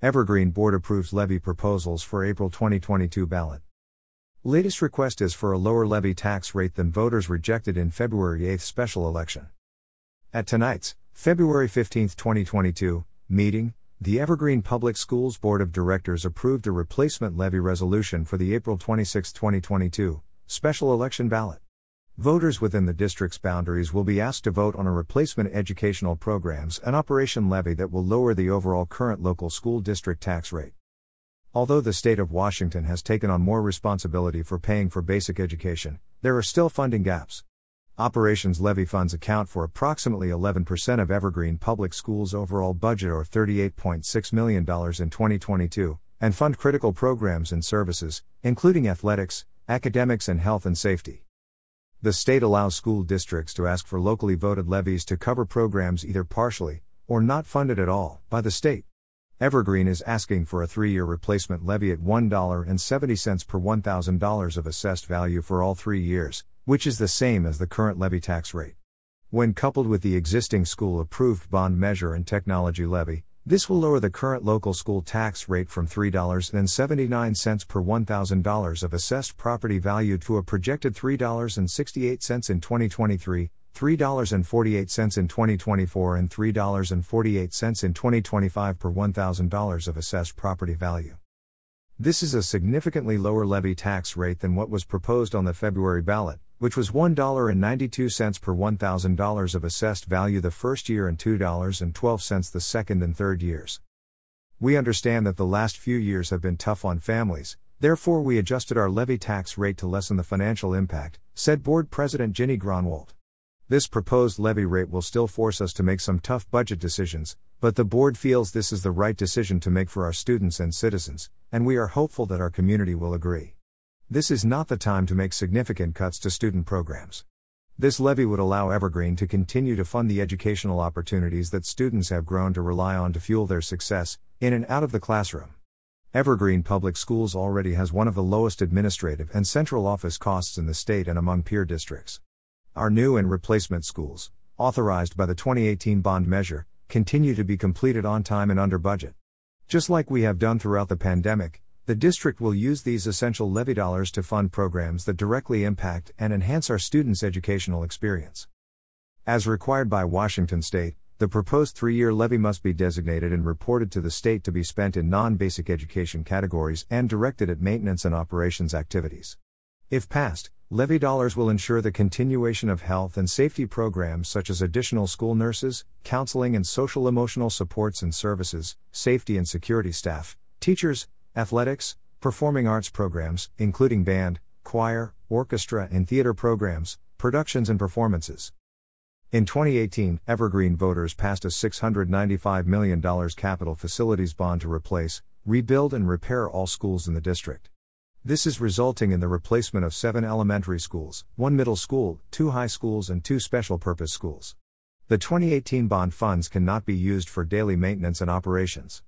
Evergreen Board approves levy proposals for April 2022 ballot. Latest request is for a lower levy tax rate than voters rejected in February 8 special election. At tonight's February 15, 2022 meeting, the Evergreen Public Schools Board of Directors approved a replacement levy resolution for the April 26, 2022 special election ballot. Voters within the district's boundaries will be asked to vote on a replacement educational programs and operation levy that will lower the overall current local school district tax rate. Although the state of Washington has taken on more responsibility for paying for basic education, there are still funding gaps. Operations levy funds account for approximately 11% of Evergreen Public Schools' overall budget or $38.6 million in 2022, and fund critical programs and services, including athletics, academics, and health and safety. The state allows school districts to ask for locally voted levies to cover programs either partially, or not funded at all, by the state. Evergreen is asking for a three year replacement levy at $1.70 per $1,000 of assessed value for all three years, which is the same as the current levy tax rate. When coupled with the existing school approved bond measure and technology levy, this will lower the current local school tax rate from $3.79 per $1,000 of assessed property value to a projected $3.68 in 2023, $3.48 in 2024, and $3.48 in 2025 per $1,000 of assessed property value. This is a significantly lower levy tax rate than what was proposed on the February ballot, which was $1.92 per $1,000 of assessed value the first year and $2.12 the second and third years. We understand that the last few years have been tough on families, therefore, we adjusted our levy tax rate to lessen the financial impact, said Board President Ginny Gronwald. This proposed levy rate will still force us to make some tough budget decisions, but the board feels this is the right decision to make for our students and citizens, and we are hopeful that our community will agree. This is not the time to make significant cuts to student programs. This levy would allow Evergreen to continue to fund the educational opportunities that students have grown to rely on to fuel their success, in and out of the classroom. Evergreen Public Schools already has one of the lowest administrative and central office costs in the state and among peer districts. Our new and replacement schools, authorized by the 2018 bond measure, continue to be completed on time and under budget. Just like we have done throughout the pandemic, the district will use these essential levy dollars to fund programs that directly impact and enhance our students' educational experience. As required by Washington state, the proposed three year levy must be designated and reported to the state to be spent in non basic education categories and directed at maintenance and operations activities. If passed, levy dollars will ensure the continuation of health and safety programs such as additional school nurses, counseling and social emotional supports and services, safety and security staff, teachers, athletics, performing arts programs, including band, choir, orchestra, and theater programs, productions, and performances. In 2018, Evergreen voters passed a $695 million capital facilities bond to replace, rebuild, and repair all schools in the district. This is resulting in the replacement of seven elementary schools, one middle school, two high schools, and two special purpose schools. The 2018 bond funds cannot be used for daily maintenance and operations.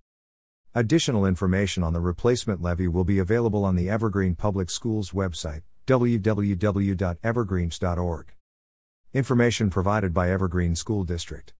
Additional information on the replacement levy will be available on the Evergreen Public Schools website, www.evergreens.org. Information provided by Evergreen School District.